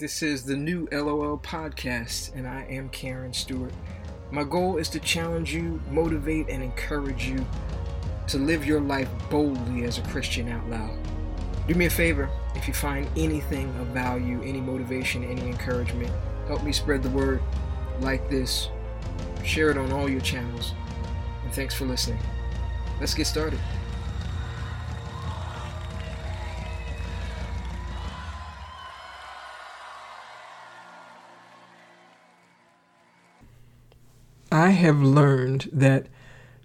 This is the new LOL podcast, and I am Karen Stewart. My goal is to challenge you, motivate, and encourage you to live your life boldly as a Christian out loud. Do me a favor if you find anything of value, any motivation, any encouragement, help me spread the word. Like this, share it on all your channels, and thanks for listening. Let's get started. I have learned that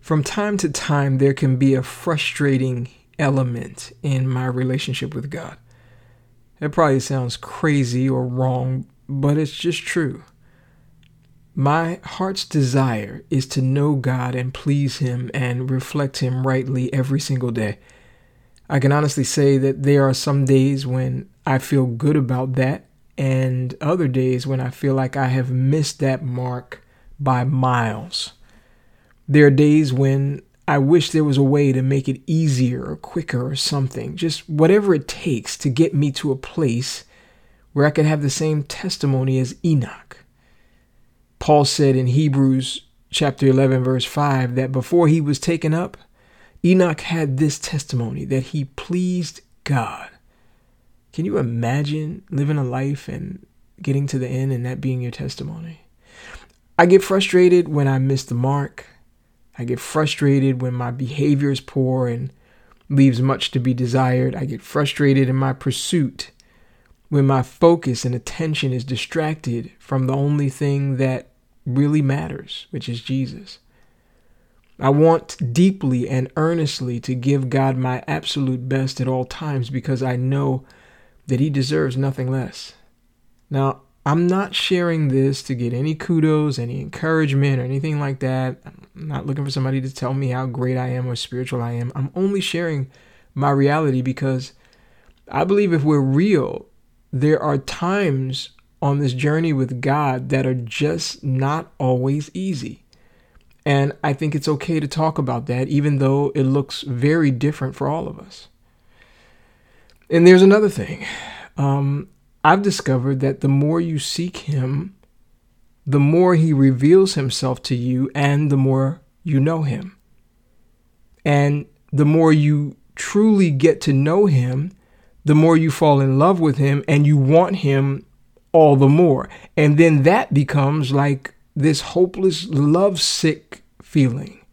from time to time there can be a frustrating element in my relationship with God. It probably sounds crazy or wrong, but it's just true. My heart's desire is to know God and please Him and reflect Him rightly every single day. I can honestly say that there are some days when I feel good about that, and other days when I feel like I have missed that mark by miles. There are days when I wish there was a way to make it easier or quicker or something, just whatever it takes to get me to a place where I could have the same testimony as Enoch. Paul said in Hebrews chapter 11 verse 5 that before he was taken up, Enoch had this testimony that he pleased God. Can you imagine living a life and getting to the end and that being your testimony? I get frustrated when I miss the mark. I get frustrated when my behavior is poor and leaves much to be desired. I get frustrated in my pursuit when my focus and attention is distracted from the only thing that really matters, which is Jesus. I want deeply and earnestly to give God my absolute best at all times because I know that He deserves nothing less. Now, I'm not sharing this to get any kudos, any encouragement, or anything like that. I'm not looking for somebody to tell me how great I am or spiritual I am. I'm only sharing my reality because I believe if we're real, there are times on this journey with God that are just not always easy. And I think it's okay to talk about that, even though it looks very different for all of us. And there's another thing. Um, I've discovered that the more you seek Him, the more He reveals Himself to you and the more you know Him. And the more you truly get to know Him, the more you fall in love with Him and you want Him all the more. And then that becomes like this hopeless, lovesick feeling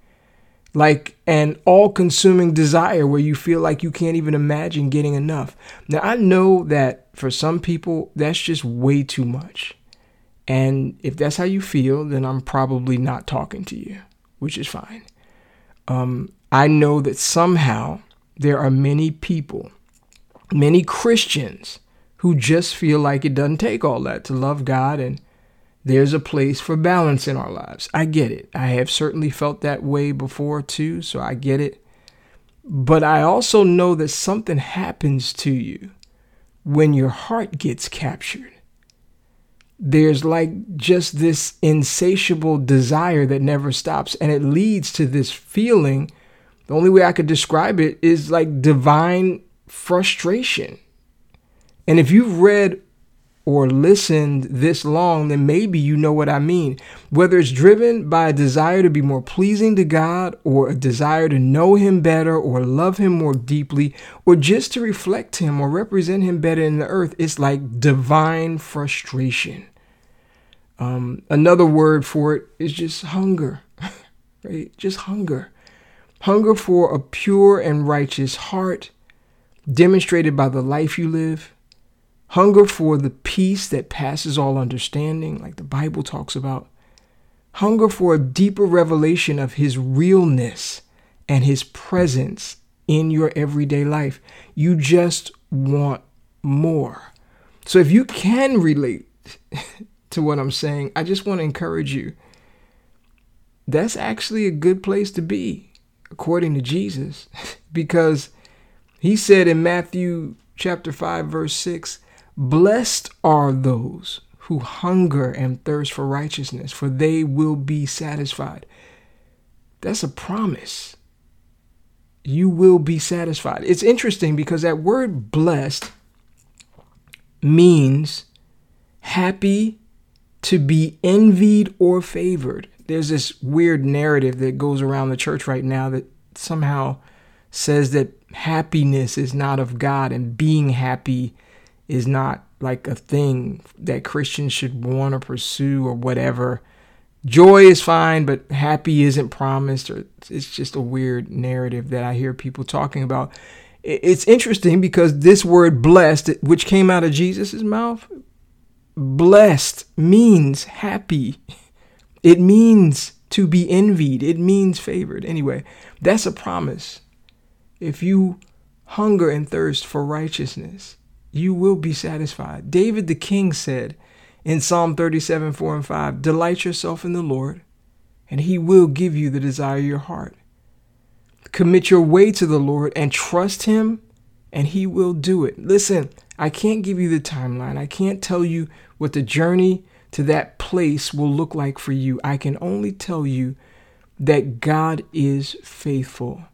like an all consuming desire where you feel like you can't even imagine getting enough. Now, I know that for some people, that's just way too much. And if that's how you feel, then I'm probably not talking to you, which is fine. Um, I know that somehow there are many people, many Christians, who just feel like it doesn't take all that to love God and there's a place for balance in our lives. I get it. I have certainly felt that way before too, so I get it. But I also know that something happens to you when your heart gets captured. There's like just this insatiable desire that never stops, and it leads to this feeling. The only way I could describe it is like divine frustration. And if you've read or listened this long, then maybe you know what I mean. Whether it's driven by a desire to be more pleasing to God, or a desire to know Him better, or love Him more deeply, or just to reflect Him or represent Him better in the earth, it's like divine frustration. Um, another word for it is just hunger, right? Just hunger. Hunger for a pure and righteous heart, demonstrated by the life you live Hunger for the peace that passes all understanding, like the Bible talks about. Hunger for a deeper revelation of His realness and His presence in your everyday life. You just want more. So if you can relate to what I'm saying, I just want to encourage you. That's actually a good place to be, according to Jesus, because he said in Matthew chapter 5, verse 6, Blessed are those who hunger and thirst for righteousness, for they will be satisfied. That's a promise. You will be satisfied. It's interesting because that word blessed means happy, to be envied or favored. There's this weird narrative that goes around the church right now that somehow says that happiness is not of God and being happy is not like a thing that Christians should want to pursue or whatever. Joy is fine, but happy isn't promised, or it's just a weird narrative that I hear people talking about. It's interesting because this word blessed, which came out of Jesus' mouth, blessed means happy. It means to be envied. It means favored. Anyway, that's a promise. If you hunger and thirst for righteousness, you will be satisfied. David the king said in Psalm 37 4 and 5 Delight yourself in the Lord, and he will give you the desire of your heart. Commit your way to the Lord and trust him, and he will do it. Listen, I can't give you the timeline. I can't tell you what the journey to that place will look like for you. I can only tell you that God is faithful.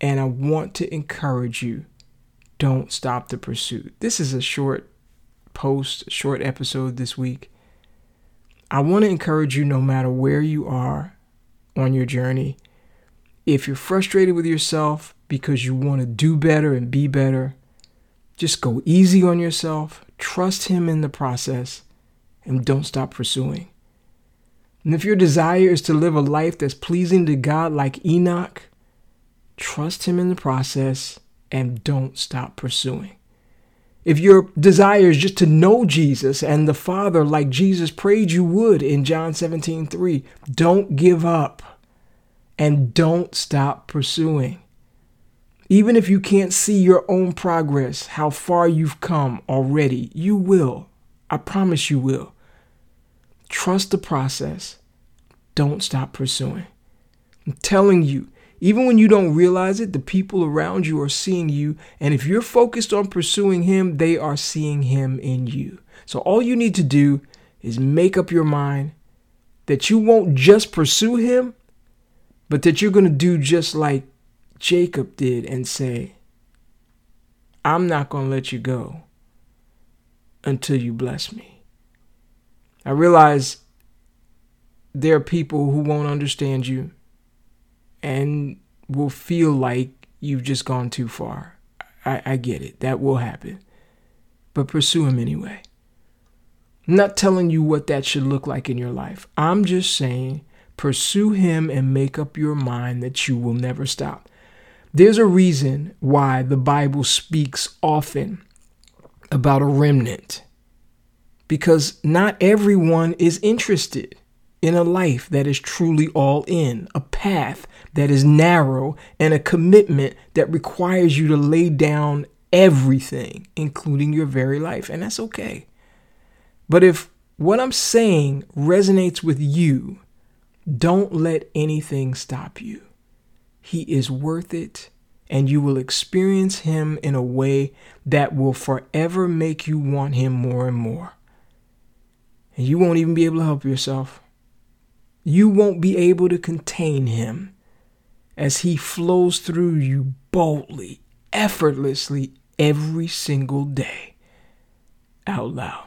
And I want to encourage you don't stop the pursuit. This is a short post, short episode this week. I want to encourage you no matter where you are on your journey. If you're frustrated with yourself because you want to do better and be better, just go easy on yourself, trust Him in the process, and don't stop pursuing. And if your desire is to live a life that's pleasing to God like Enoch, trust Him in the process and don't stop pursuing. If your desire is just to know Jesus and the Father like Jesus prayed you would in John 17 3, don't give up and don't stop pursuing. Even if you can't see your own progress, how far you've come already, you will. I promise you will. Trust the process. Don't stop pursuing. I'm telling you, even when you don't realize it, the people around you are seeing you. And if you're focused on pursuing Him, they are seeing Him in you. So all you need to do is make up your mind that you won't just pursue Him, but that you're going to do just like Jacob did and say, I'm not going to let you go until you bless me. I realize there are people who won't understand you and will feel like you've just gone too far. I, I get it. That will happen. But pursue him anyway. I'm not telling you what that should look like in your life. I'm just saying pursue him and make up your mind that you will never stop. There's a reason why the Bible speaks often about a remnant. Because not everyone is interested in a life that is truly all in, a path that is narrow, and a commitment that requires you to lay down everything, including your very life. And that's okay. But if what I'm saying resonates with you, don't let anything stop you. He is worth it, and you will experience Him in a way that will forever make you want Him more and more. And you won't even be able to help yourself. You won't be able to contain him as he flows through you boldly, effortlessly, every single day out loud.